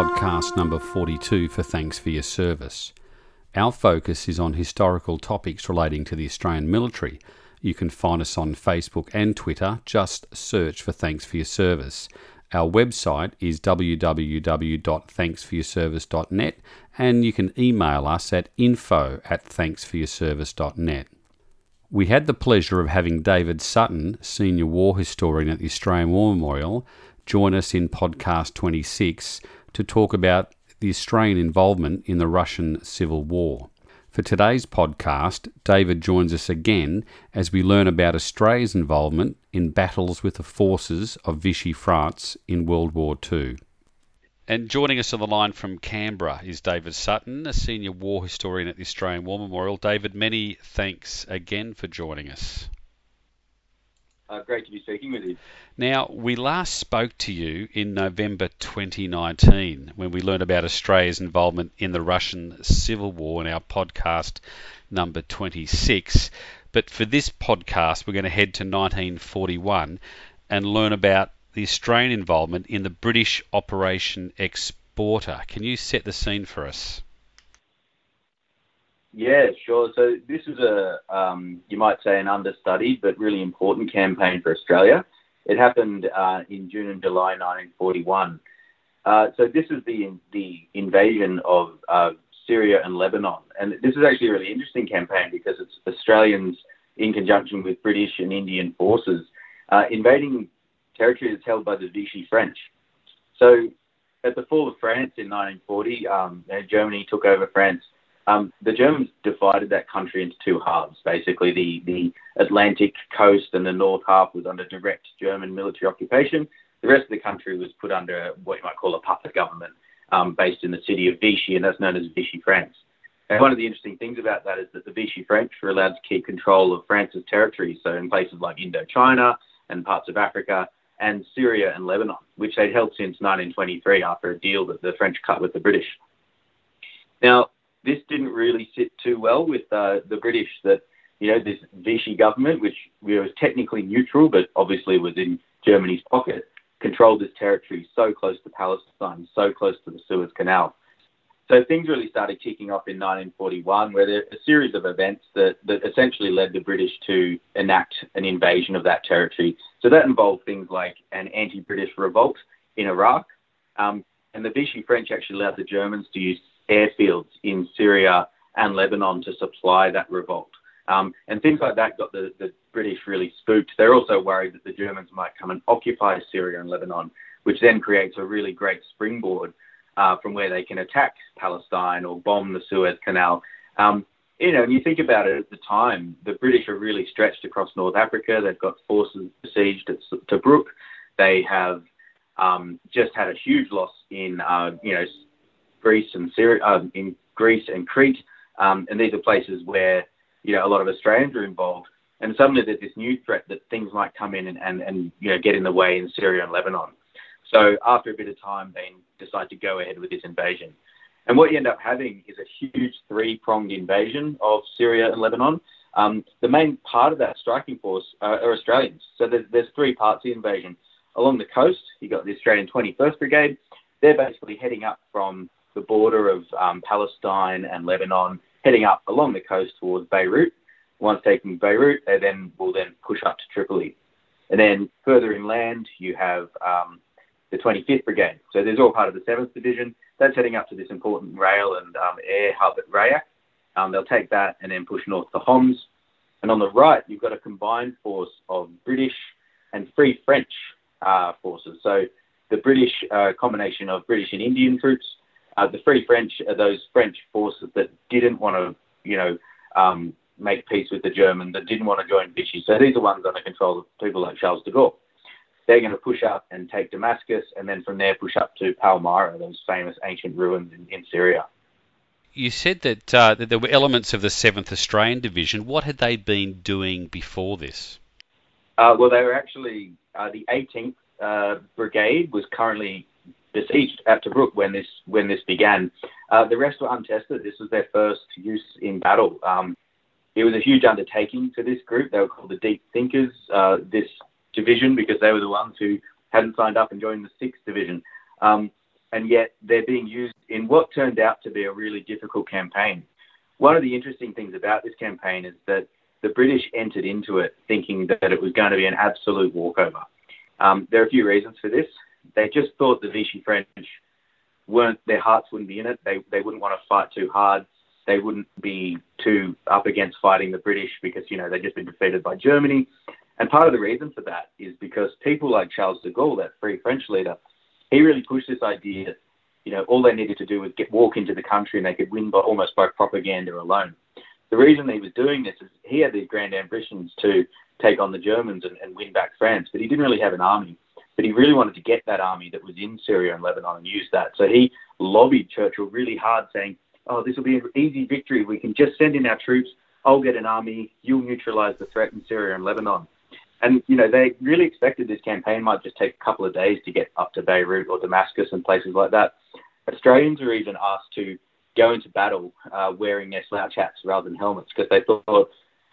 Podcast number 42 for Thanks for Your Service. Our focus is on historical topics relating to the Australian military. You can find us on Facebook and Twitter. Just search for Thanks for Your Service. Our website is www.thanksforyourservice.net and you can email us at info at thanksforyourservice.net. We had the pleasure of having David Sutton, Senior War Historian at the Australian War Memorial, join us in podcast 26 to talk about the Australian involvement in the Russian Civil War. For today's podcast, David joins us again as we learn about Australia's involvement in battles with the forces of Vichy France in World War II. And joining us on the line from Canberra is David Sutton, a senior war historian at the Australian War Memorial. David, many thanks again for joining us. Uh, great to be speaking with you. Now, we last spoke to you in November 2019 when we learned about Australia's involvement in the Russian Civil War in our podcast number 26. But for this podcast, we're going to head to 1941 and learn about the Australian involvement in the British Operation Exporter. Can you set the scene for us? Yeah, sure. So this is a, um, you might say, an understudied but really important campaign for Australia. It happened uh, in June and July 1941. Uh, so this is the the invasion of uh, Syria and Lebanon, and this is actually a really interesting campaign because it's Australians in conjunction with British and Indian forces uh, invading territory that's held by the Vichy French. So at the fall of France in 1940, um, Germany took over France um, the Germans divided that country into two halves. Basically, the, the Atlantic coast and the north half was under direct German military occupation. The rest of the country was put under what you might call a puppet government um, based in the city of Vichy, and that's known as Vichy France. And one of the interesting things about that is that the Vichy French were allowed to keep control of France's territory, so in places like Indochina and parts of Africa and Syria and Lebanon, which they'd held since 1923 after a deal that the French cut with the British. Now, this didn't really sit too well with uh, the British that, you know, this Vichy government, which was technically neutral, but obviously was in Germany's pocket, controlled this territory so close to Palestine, so close to the Suez Canal. So things really started kicking off in 1941, where there a series of events that, that essentially led the British to enact an invasion of that territory. So that involved things like an anti-British revolt in Iraq, um, and the Vichy French actually allowed the Germans to use airfields in Syria and Lebanon to supply that revolt. Um, and things like that got the, the British really spooked. They're also worried that the Germans might come and occupy Syria and Lebanon, which then creates a really great springboard uh, from where they can attack Palestine or bomb the Suez Canal. Um, you know, and you think about it at the time, the British are really stretched across North Africa. They've got forces besieged at Tobruk. They have um, just had a huge loss in, uh, you know, Greece and Syria, um, in Greece and Crete, um, and these are places where you know a lot of Australians are involved. And suddenly there's this new threat that things might come in and, and, and you know get in the way in Syria and Lebanon. So after a bit of time, they decide to go ahead with this invasion. And what you end up having is a huge three-pronged invasion of Syria and Lebanon. Um, the main part of that striking force uh, are Australians. So there's, there's three parts of the invasion. Along the coast, you've got the Australian 21st Brigade. They're basically heading up from the border of um, Palestine and Lebanon, heading up along the coast towards Beirut. Once taking Beirut, they then will then push up to Tripoli. And then further inland, you have um, the 25th Brigade. So there's all part of the 7th Division. That's heading up to this important rail and um, air hub at Rayak. Um, they'll take that and then push north to Homs. And on the right, you've got a combined force of British and Free French uh, forces. So the British uh, combination of British and Indian troops uh, the Free French are those French forces that didn't want to, you know, um, make peace with the Germans, that didn't want to join Vichy. So these are the ones under control of people like Charles de Gaulle. They're going to push up and take Damascus, and then from there push up to Palmyra, those famous ancient ruins in, in Syria. You said that, uh, that there were elements of the 7th Australian Division. What had they been doing before this? Uh, well, they were actually, uh, the 18th uh, Brigade was currently besieged at Tobruk when this when this began. Uh, the rest were untested. This was their first use in battle. Um, it was a huge undertaking for this group. They were called the Deep Thinkers, uh, this division, because they were the ones who hadn't signed up and joined the Sixth Division. Um, and yet they're being used in what turned out to be a really difficult campaign. One of the interesting things about this campaign is that the British entered into it thinking that it was going to be an absolute walkover. Um, there are a few reasons for this. They just thought the Vichy French weren't their hearts wouldn't be in it. They they wouldn't want to fight too hard. They wouldn't be too up against fighting the British because you know they'd just been defeated by Germany. And part of the reason for that is because people like Charles de Gaulle, that free French leader, he really pushed this idea you know all they needed to do was get walk into the country and they could win by almost by propaganda alone. The reason he was doing this is he had these grand ambitions to take on the Germans and, and win back France, but he didn't really have an army but he really wanted to get that army that was in Syria and Lebanon and use that. So he lobbied Churchill really hard, saying, "Oh, this will be an easy victory. We can just send in our troops. I'll get an army. You'll neutralize the threat in Syria and Lebanon." And you know they really expected this campaign might just take a couple of days to get up to Beirut or Damascus and places like that. Australians were even asked to go into battle uh, wearing their slouch hats rather than helmets because they thought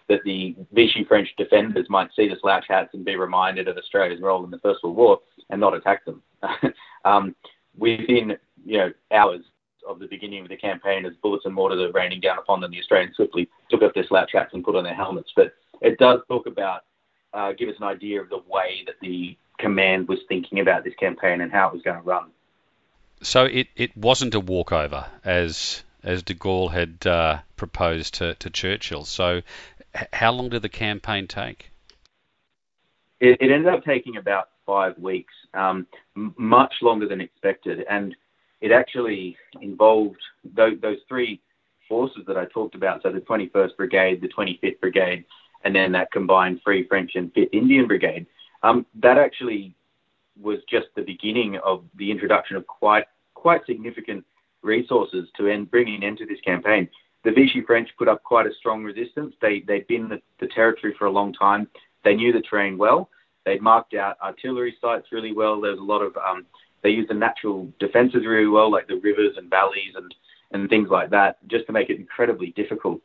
that the Vichy French defenders might see the slouch hats and be reminded of Australia's role in the First World War and not attack them. um, within you know hours of the beginning of the campaign, as bullets and mortar are raining down upon them, the Australians swiftly took off their slouch hats and put on their helmets. But it does talk about, uh, give us an idea of the way that the command was thinking about this campaign and how it was going to run. So it, it wasn't a walkover as as de Gaulle had uh, proposed to, to Churchill. So how long did the campaign take? It, it ended up taking about five weeks, um, much longer than expected, and it actually involved those, those three forces that I talked about. So the 21st Brigade, the 25th Brigade, and then that combined Free French and 5th Indian Brigade. Um, that actually was just the beginning of the introduction of quite quite significant resources to end, bring an end to this campaign the Vichy French put up quite a strong resistance. They, they'd been the, the territory for a long time. They knew the terrain well. They'd marked out artillery sites really well. There was a lot of, um, they used the natural defences really well, like the rivers and valleys and, and things like that, just to make it incredibly difficult.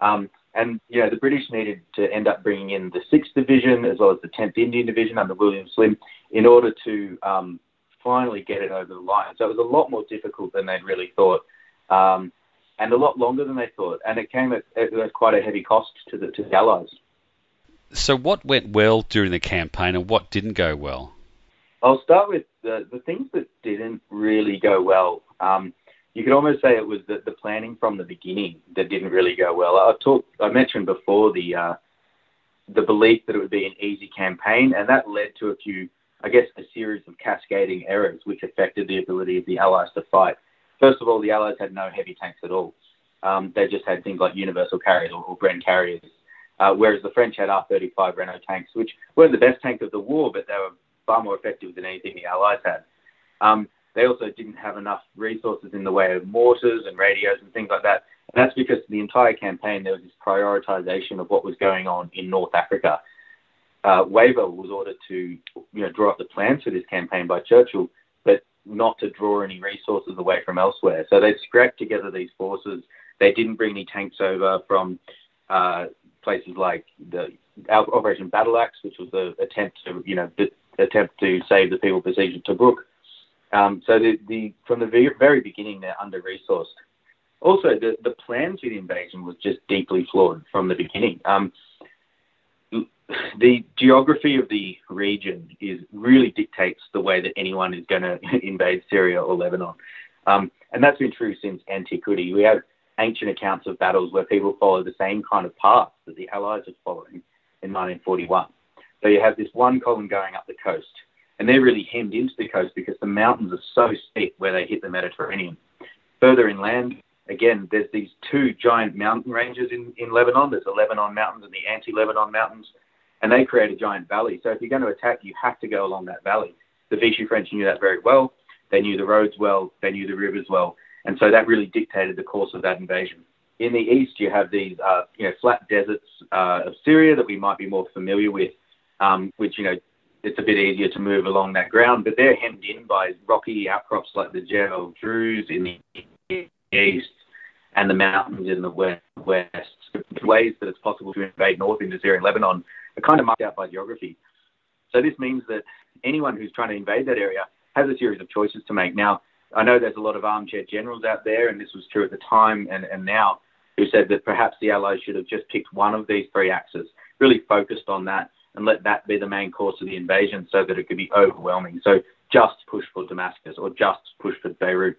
Um, and, you know, the British needed to end up bringing in the 6th Division as well as the 10th Indian Division under William Slim in order to um, finally get it over the line. So it was a lot more difficult than they'd really thought. Um, and a lot longer than they thought. And it came at, at quite a heavy cost to the, to the Allies. So, what went well during the campaign and what didn't go well? I'll start with the, the things that didn't really go well. Um, you could almost say it was the, the planning from the beginning that didn't really go well. I talked, I mentioned before the uh, the belief that it would be an easy campaign, and that led to a few, I guess, a series of cascading errors which affected the ability of the Allies to fight. First of all, the Allies had no heavy tanks at all. Um, they just had things like universal carriers or, or Bren carriers, uh, whereas the French had R-35 Renault tanks, which weren't the best tanks of the war, but they were far more effective than anything the Allies had. Um, they also didn't have enough resources in the way of mortars and radios and things like that. And that's because the entire campaign there was this prioritization of what was going on in North Africa. Uh, Wavell was ordered to you know, draw up the plans for this campaign by Churchill, not to draw any resources away from elsewhere. So they scrapped together these forces. They didn't bring any tanks over from uh, places like the Operation Battle Axe, which was the attempt to, you know, attempt to save the people besieged Tobruk. Um, so the, the, from the very beginning, they're under resourced. Also, the, the plan for the invasion was just deeply flawed from the beginning. Um, the geography of the region is really dictates the way that anyone is going to invade Syria or Lebanon, um, and that's been true since antiquity. We have ancient accounts of battles where people follow the same kind of path that the Allies are following in 1941. So you have this one column going up the coast, and they're really hemmed into the coast because the mountains are so steep where they hit the Mediterranean. Further inland, again, there's these two giant mountain ranges in, in Lebanon. There's the Lebanon Mountains and the anti-Lebanon Mountains and they create a giant valley. So if you're going to attack, you have to go along that valley. The Vichy French knew that very well. They knew the roads well. They knew the rivers well, and so that really dictated the course of that invasion. In the east, you have these, uh, you know, flat deserts uh, of Syria that we might be more familiar with, um, which you know it's a bit easier to move along that ground, but they're hemmed in by rocky outcrops like the Jebel Druze in the east and the mountains in the west. Ways that it's possible to invade north into Syria and Lebanon are kind of marked out by geography. So this means that anyone who's trying to invade that area has a series of choices to make. Now, I know there's a lot of armchair generals out there, and this was true at the time and, and now, who said that perhaps the Allies should have just picked one of these three axes, really focused on that, and let that be the main course of the invasion so that it could be overwhelming. So just push for Damascus or just push for Beirut.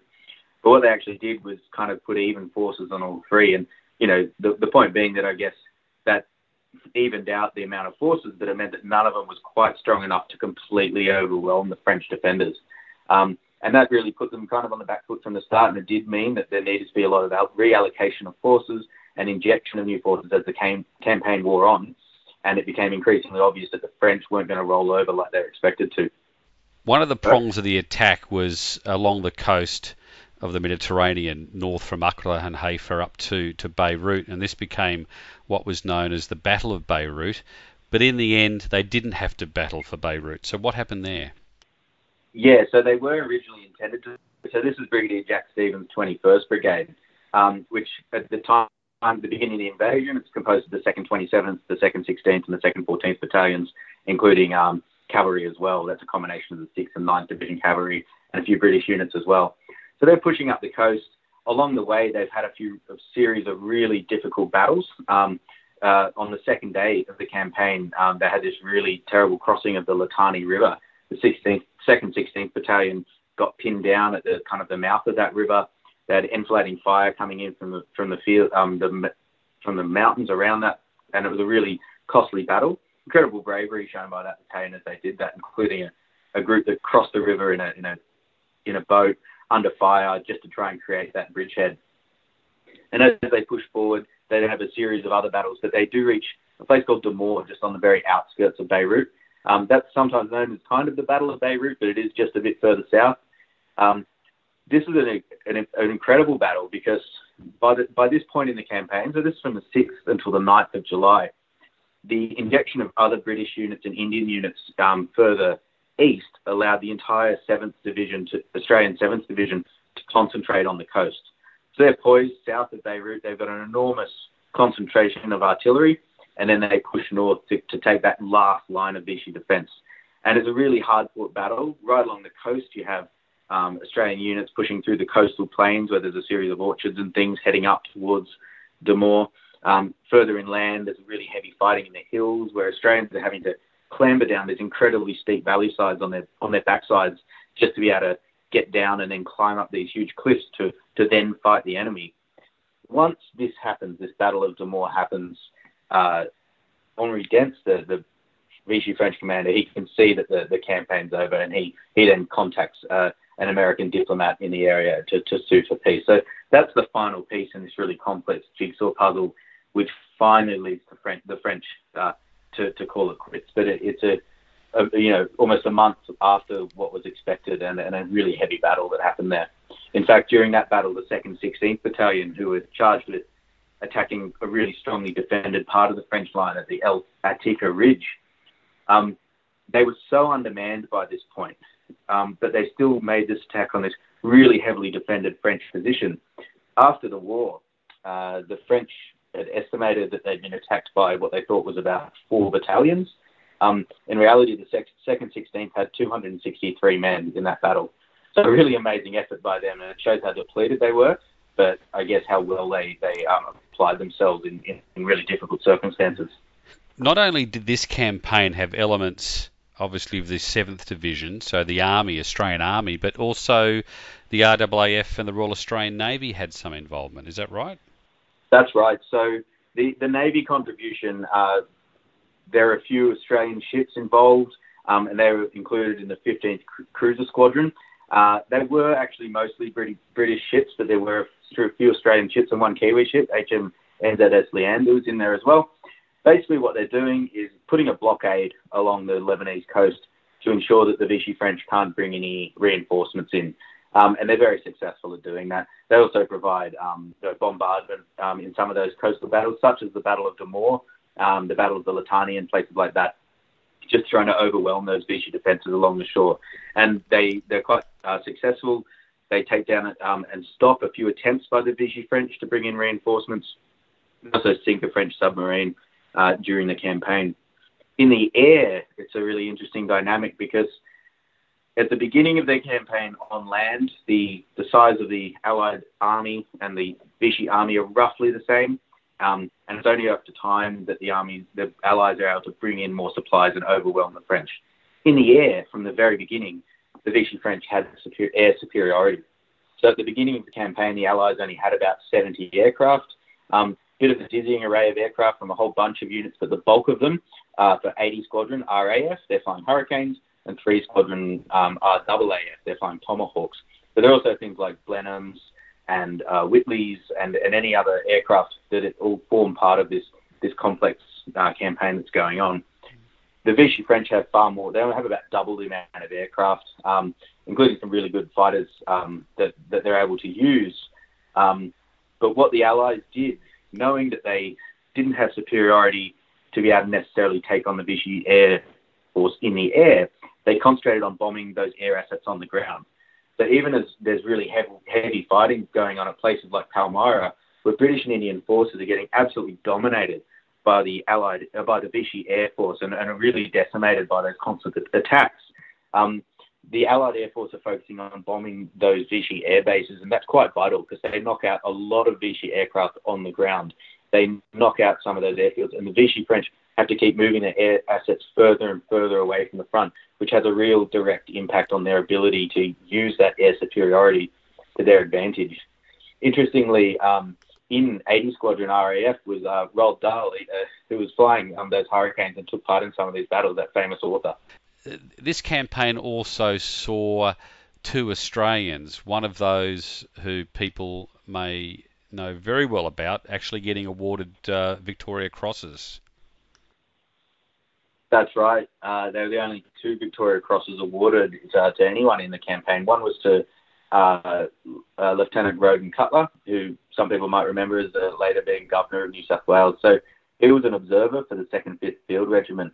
But what they actually did was kind of put even forces on all three. And, you know, the, the point being that I guess that evened out the amount of forces, but it meant that none of them was quite strong enough to completely overwhelm the French defenders. Um, and that really put them kind of on the back foot from the start. And it did mean that there needed to be a lot of reallocation of forces and injection of new forces as the cam- campaign wore on. And it became increasingly obvious that the French weren't going to roll over like they were expected to. One of the prongs of the attack was along the coast of the Mediterranean, north from Akra and Haifa up to, to Beirut, and this became what was known as the Battle of Beirut. But in the end, they didn't have to battle for Beirut. So what happened there? Yeah, so they were originally intended to. So this is Brigadier Jack Stevens' 21st Brigade, um, which at the time, at the beginning of the invasion, it's composed of the 2nd 27th, the 2nd 16th, and the 2nd 14th battalions, including um, cavalry as well. That's a combination of the 6th and 9th Division cavalry and a few British units as well. So they're pushing up the coast. Along the way, they've had a few a series of really difficult battles. Um, uh, on the second day of the campaign, um, they had this really terrible crossing of the Litani River. The 16th 2nd 16th Battalion got pinned down at the kind of the mouth of that river. They had enfilading fire coming in from the from the field um, the from the mountains around that, and it was a really costly battle. Incredible bravery shown by that battalion as they did that, including a, a group that crossed the river in a in a in a boat under fire just to try and create that bridgehead. And as they push forward, they have a series of other battles, but they do reach a place called Damour, just on the very outskirts of Beirut. Um, that's sometimes known as kind of the Battle of Beirut, but it is just a bit further south. Um, this is an, an, an, incredible battle because by, the, by this point in the campaign, so this is from the 6th until the 9th of July, the injection of other British units and Indian units um, further east allowed the entire 7th Division, to, Australian 7th Division, to concentrate on the coast. So they're poised south of Beirut. They've got an enormous concentration of artillery and then they push north to, to take that last line of Vichy defence. And it's a really hard fought battle. Right along the coast, you have um, Australian units pushing through the coastal plains where there's a series of orchards and things heading up towards Damour. Um, further inland, there's really heavy fighting in the hills where Australians are having to clamber down these incredibly steep valley sides on their on their backsides just to be able to get down and then climb up these huge cliffs to to then fight the enemy. Once this happens, this Battle of Damour happens, uh, Henri Dentz, the, the Vichy French commander, he can see that the, the campaign's over and he, he then contacts uh, an American diplomat in the area to, to sue for peace. So that's the final piece in this really complex jigsaw puzzle, which finally leads to French, the French uh, to, to call it quits. But it, it's a, a, you know, almost a month after what was expected and, and a really heavy battle that happened there. In fact, during that battle, the 2nd 16th Battalion, who were charged with attacking a really strongly defended part of the French line at the El Atika Ridge. Um, they were so undermanned by this point, um, but they still made this attack on this really heavily defended French position. After the war, uh, the French had estimated that they'd been attacked by what they thought was about four battalions. Um, in reality, the second 16th had 263 men in that battle. So a really amazing effort by them, and it shows how depleted they were but I guess how well they they um, applied themselves in, in, in really difficult circumstances. Not only did this campaign have elements, obviously, of the Seventh Division, so the Army, Australian Army, but also the RAAF and the Royal Australian Navy had some involvement. Is that right? That's right. So the the Navy contribution. Uh, there are a few Australian ships involved, um, and they were included in the 15th Cruiser Squadron. Uh, they were actually mostly British, British ships, but there were a few Australian ships and one Kiwi ship, HM NZS Leander was in there as well. Basically, what they're doing is putting a blockade along the Lebanese coast to ensure that the Vichy French can't bring any reinforcements in. Um, and they're very successful at doing that. They also provide um, bombardment um, in some of those coastal battles, such as the Battle of Damour, um, the Battle of the Litani, and places like that just trying to overwhelm those Vichy defences along the shore. And they, they're quite uh, successful. They take down um, and stop a few attempts by the Vichy French to bring in reinforcements, also sink a French submarine uh, during the campaign. In the air, it's a really interesting dynamic because at the beginning of their campaign on land, the, the size of the Allied army and the Vichy army are roughly the same. Um, and it's only after time that the armies, the Allies are able to bring in more supplies and overwhelm the French. In the air, from the very beginning, the Vichy French had super, air superiority. So at the beginning of the campaign, the Allies only had about 70 aircraft. Um, bit of a dizzying array of aircraft from a whole bunch of units, but the bulk of them uh, for 80 Squadron RAF, they're flying Hurricanes, and 3 Squadron um, RAAF, they're flying Tomahawks. But there are also things like Blenheims and uh, Whitleys and, and any other aircraft that it all form part of this, this complex uh, campaign that's going on. The Vichy French have far more, they only have about double the amount of aircraft, um, including some really good fighters um, that, that they're able to use. Um, but what the Allies did knowing that they didn't have superiority to be able to necessarily take on the Vichy Air Force in the air, they concentrated on bombing those air assets on the ground. So even as there's really heavy, heavy fighting going on at places like Palmyra, where British and Indian forces are getting absolutely dominated by the Allied, uh, by the Vichy Air Force, and, and are really decimated by those constant attacks. Um, the Allied Air Force are focusing on bombing those Vichy air bases, and that's quite vital because they knock out a lot of Vichy aircraft on the ground. They knock out some of those airfields, and the Vichy French have to keep moving their air assets further and further away from the front, which has a real direct impact on their ability to use that air superiority to their advantage. Interestingly, um, in 80 Squadron RAF was uh, Roald Dahl, uh, who was flying um, those Hurricanes and took part in some of these battles, that famous author this campaign also saw two Australians, one of those who people may know very well about, actually getting awarded uh, Victoria Crosses. That's right. Uh, they were the only two Victoria Crosses awarded uh, to anyone in the campaign. One was to uh, uh, Lieutenant Roden Cutler, who some people might remember as later being Governor of New South Wales. So he was an observer for the 2nd 5th Field Regiment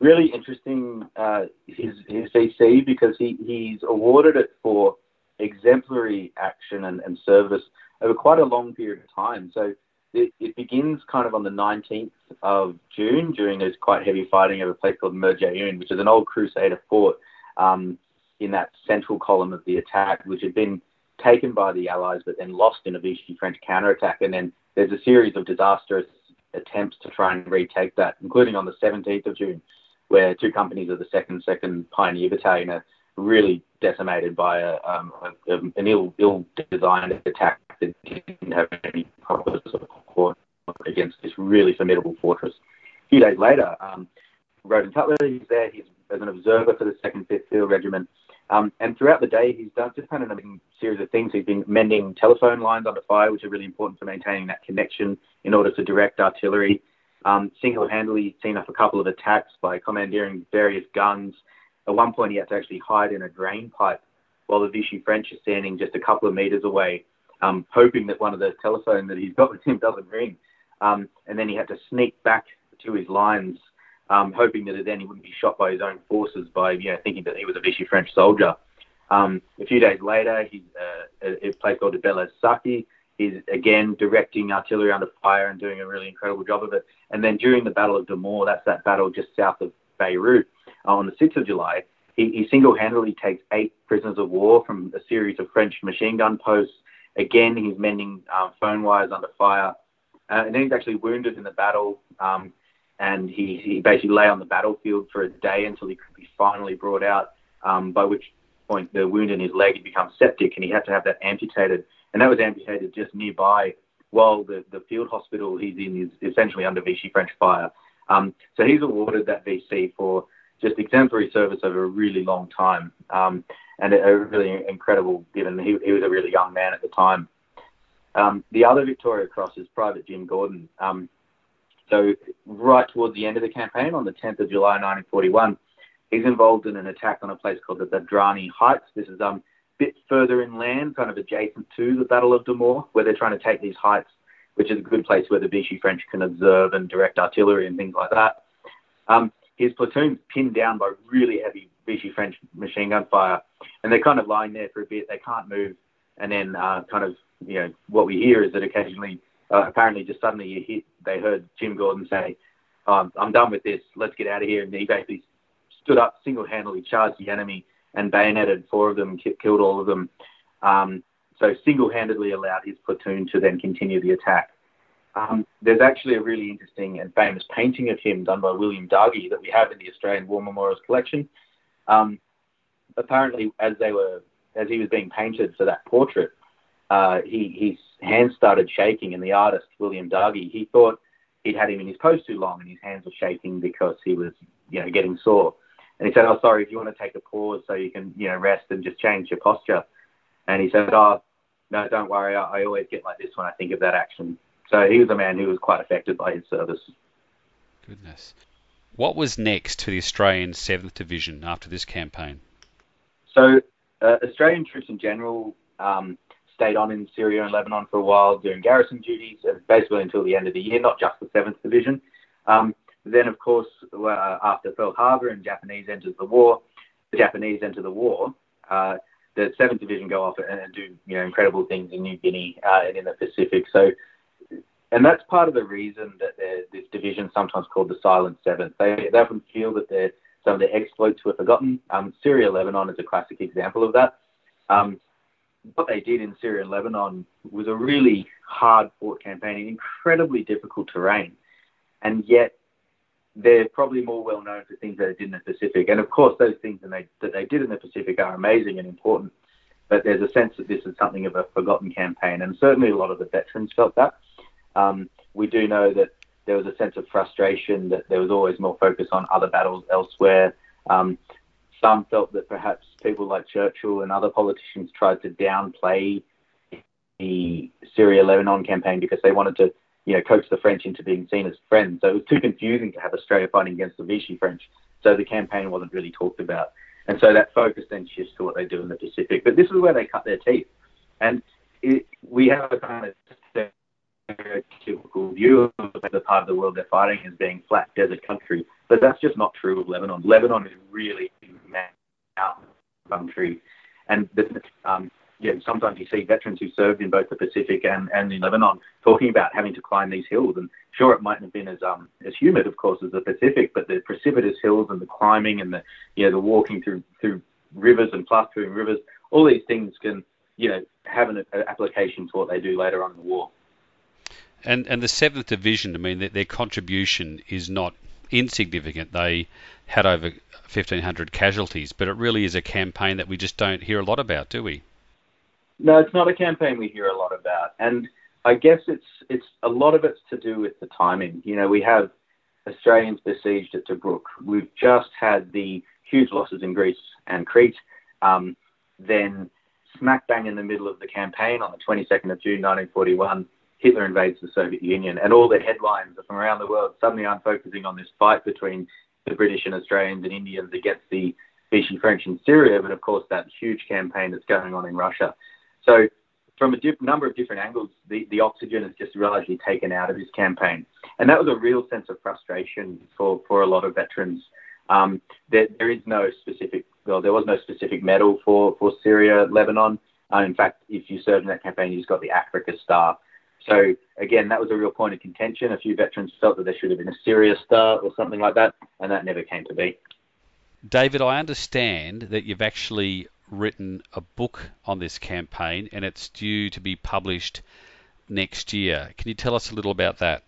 really interesting uh, his his VC because he he's awarded it for exemplary action and, and service over quite a long period of time. So it, it, begins kind of on the 19th of June during this quite heavy fighting of a place called Merjayoun, which is an old Crusader fort um, in that central column of the attack, which had been taken by the Allies but then lost in a Vichy French counterattack. And then there's a series of disastrous attempts to try and retake that, including on the 17th of June, where two companies of the second second Pioneer Battalion are really decimated by a, um, a, an ill ill designed attack that didn't have any proper support against this really formidable fortress. A few days later, um, Roden Cutler he's there. He's as an observer for the Second Fifth Field Regiment. Um, and throughout the day, he's done just done a series of things. He's been mending telephone lines under fire, which are really important for maintaining that connection in order to direct artillery um, single-handedly he's seen off a couple of attacks by commandeering various guns. At one point, he had to actually hide in a drain pipe while the Vichy French are standing just a couple of meters away, um, hoping that one of the telephones that he's got with him doesn't ring. Um, and then he had to sneak back to his lines, um, hoping that then he wouldn't be shot by his own forces by you know thinking that he was a Vichy French soldier. Um, a few days later, he's uh, a, a place called Bel Saki. He's again directing artillery under fire and doing a really incredible job of it. And then during the Battle of Damour, that's that battle just south of Beirut, on the 6th of July, he, he single-handedly takes eight prisoners of war from a series of French machine gun posts. Again, he's mending um, phone wires under fire. Uh, and then he's actually wounded in the battle. Um, and he, he basically lay on the battlefield for a day until he could be finally brought out, um, by which point the wound in his leg had become septic and he had to have that amputated and that was amputated just nearby while the, the field hospital he's in is essentially under Vichy French fire. Um, so he's awarded that VC for just exemplary service over a really long time, um, and a, a, really incredible given he, he, was a really young man at the time. Um, the other Victoria Cross is Private Jim Gordon. Um, so right towards the end of the campaign, on the 10th of July 1941, he's involved in an attack on a place called the Badrani Heights. This is um, a bit further inland, kind of adjacent to the Battle of Damour, where they're trying to take these heights, which is a good place where the Vichy French can observe and direct artillery and things like that. Um, his platoon's pinned down by really heavy Vichy French machine gun fire, and they're kind of lying there for a bit. They can't move, and then uh, kind of you know what we hear is that occasionally, uh, apparently, just suddenly you hit. They heard Jim Gordon say, um, "I'm done with this. Let's get out of here." And he basically stood up, single-handedly charged the enemy and bayoneted four of them, killed all of them. Um, so single-handedly allowed his platoon to then continue the attack. Um, there's actually a really interesting and famous painting of him done by William Dargie that we have in the Australian War Memorials collection. Um, apparently, as they were, as he was being painted for that portrait, uh, he, his hands started shaking, and the artist William Dargie he thought he'd had him in his pose too long, and his hands were shaking because he was, you know, getting sore. And he said, "Oh, sorry, if you want to take a pause so you can, you know, rest and just change your posture." And he said, "Oh, no, don't worry. I, I always get like this when I think of that action." So he was a man who was quite affected by his service. Goodness. What was next for the Australian 7th Division after this campaign? So, uh, Australian troops in general um, stayed on in Syria and Lebanon for a while doing garrison duties, uh, basically until the end of the year, not just the 7th Division. Um, then, of course, uh, after Pearl Harbor and Japanese enters the war, the Japanese enter the war. Uh, the 7th Division go off and, and, do you know incredible things in New Guinea uh, and in the Pacific. So and that's part of the reason that this division sometimes called the Silent Seventh. They, they often feel that some of their exploits were forgotten. Um, Syria, Lebanon is a classic example of that. Um, what they did in Syria and Lebanon was a really hard fought campaign in incredibly difficult terrain. And yet, they're probably more well known for things that they did in the Pacific. And of course, those things that they, that they did in the Pacific are amazing and important. But there's a sense that this is something of a forgotten campaign. And certainly a lot of the veterans felt that. Um, we do know that there was a sense of frustration that there was always more focus on other battles elsewhere. Um, some felt that perhaps people like Churchill and other politicians tried to downplay the Syria-Lebanon campaign because they wanted to, you know, coax the French into being seen as friends. So it was too confusing to have Australia fighting against the Vichy French. So the campaign wasn't really talked about. And so that focus then shifts to what they do in the Pacific. But this is where they cut their teeth. And it, we have a kind of typical view of the part of the world they're fighting as being flat desert country, but that's just not true of Lebanon. Lebanon is really mountain country, and um, yeah, sometimes you see veterans who served in both the Pacific and, and in Lebanon talking about having to climb these hills. And sure, it mightn't have been as um, as humid, of course, as the Pacific, but the precipitous hills and the climbing and the you know the walking through through rivers and plastering rivers, all these things can you know have an, an application to what they do later on in the war. And and the seventh division, I mean, their, their contribution is not insignificant. They had over 1,500 casualties, but it really is a campaign that we just don't hear a lot about, do we? No, it's not a campaign we hear a lot about, and I guess it's it's a lot of it's to do with the timing. You know, we have Australians besieged at Tobruk. We've just had the huge losses in Greece and Crete. Um, then, smack bang in the middle of the campaign on the 22nd of June 1941, Hitler invades the Soviet Union, and all the headlines from around the world suddenly aren't focusing on this fight between the British and Australians and Indians against the Vichy French in Syria, but of course that huge campaign that's going on in Russia. So, from a diff- number of different angles, the, the oxygen is just largely taken out of this campaign, and that was a real sense of frustration for, for a lot of veterans. Um, there, there is no specific, well, there was no specific medal for, for Syria, Lebanon. Uh, in fact, if you served in that campaign, you just got the Africa Star. So again, that was a real point of contention. A few veterans felt that there should have been a Syria Star or something like that, and that never came to be. David, I understand that you've actually written a book on this campaign, and it's due to be published next year. Can you tell us a little about that?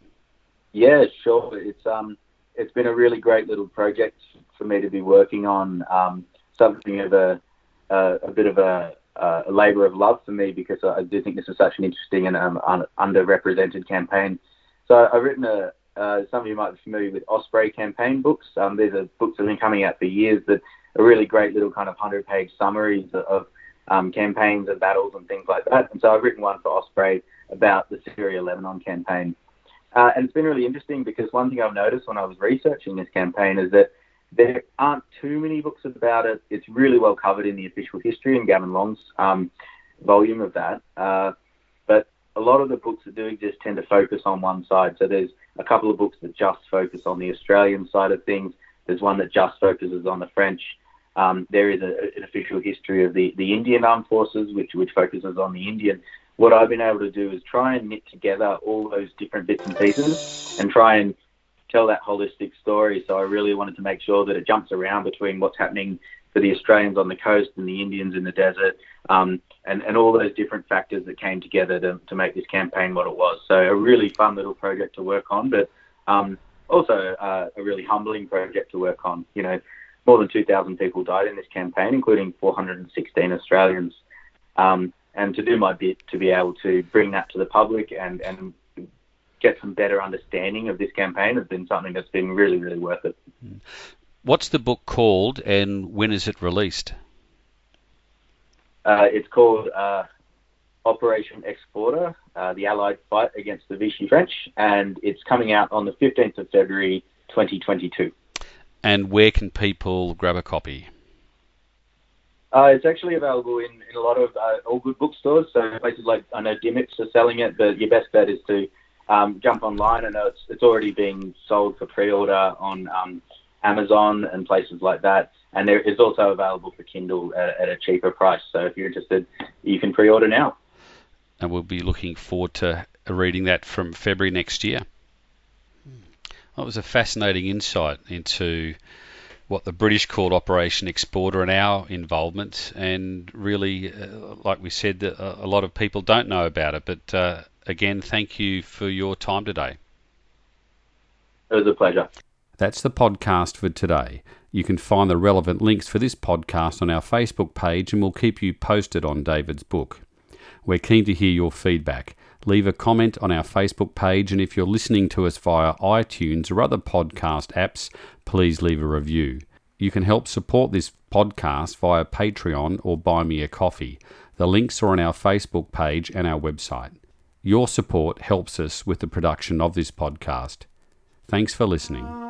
Yeah, sure. It's um, it's been a really great little project for me to be working on. Um, something of a uh, a bit of a uh, a labour of love for me because I do think this is such an interesting and um, un- underrepresented campaign. So I've written a, uh, some of you might be familiar with Osprey campaign books. Um, these are books that have been coming out for years that are really great little kind of 100 page summaries of um, campaigns and battles and things like that. And so I've written one for Osprey about the Syria Lebanon campaign. Uh, and it's been really interesting because one thing I've noticed when I was researching this campaign is that there aren't too many books about it. It's really well covered in the official history and Gavin Long's um, volume of that. Uh, but a lot of the books that do exist tend to focus on one side. So there's a couple of books that just focus on the Australian side of things. There's one that just focuses on the French. Um, there is a, an official history of the, the Indian Armed Forces, which, which focuses on the Indian. What I've been able to do is try and knit together all those different bits and pieces and try and tell that holistic story. So I really wanted to make sure that it jumps around between what's happening for the Australians on the coast and the Indians in the desert, um, and, and all those different factors that came together to, to make this campaign what it was. So a really fun little project to work on, but um, also uh, a really humbling project to work on. You know, more than 2,000 people died in this campaign, including 416 Australians. Um, and to do my bit to be able to bring that to the public and, and get some better understanding of this campaign has been something that's been really, really worth it. What's the book called and when is it released? Uh, it's called uh, Operation Exporter, uh, the Allied fight against the Vichy French, and it's coming out on the 15th of February 2022. And where can people grab a copy? Uh, it's actually available in, in a lot of uh, all good bookstores. So places like I know Dymocks are selling it, but your best bet is to um, jump online. I know it's it's already being sold for pre-order on um, Amazon and places like that. And there is also available for Kindle at, at a cheaper price. So if you're interested, you can pre-order now. And we'll be looking forward to reading that from February next year. That was a fascinating insight into what the British called Operation Exporter and our involvement. And really, uh, like we said, a, a, lot of people don't know about it. But uh, again, thank you for your time today. It was a pleasure. That's the podcast for today. You can find the relevant links for this podcast on our Facebook page, and we'll keep you posted on David's book. We're keen to hear your feedback. Leave a comment on our Facebook page, and if you're listening to us via iTunes or other podcast apps, please leave a review. You can help support this podcast via Patreon or Buy Me a Coffee. The links are on our Facebook page and our website. Your support helps us with the production of this podcast. Thanks for listening.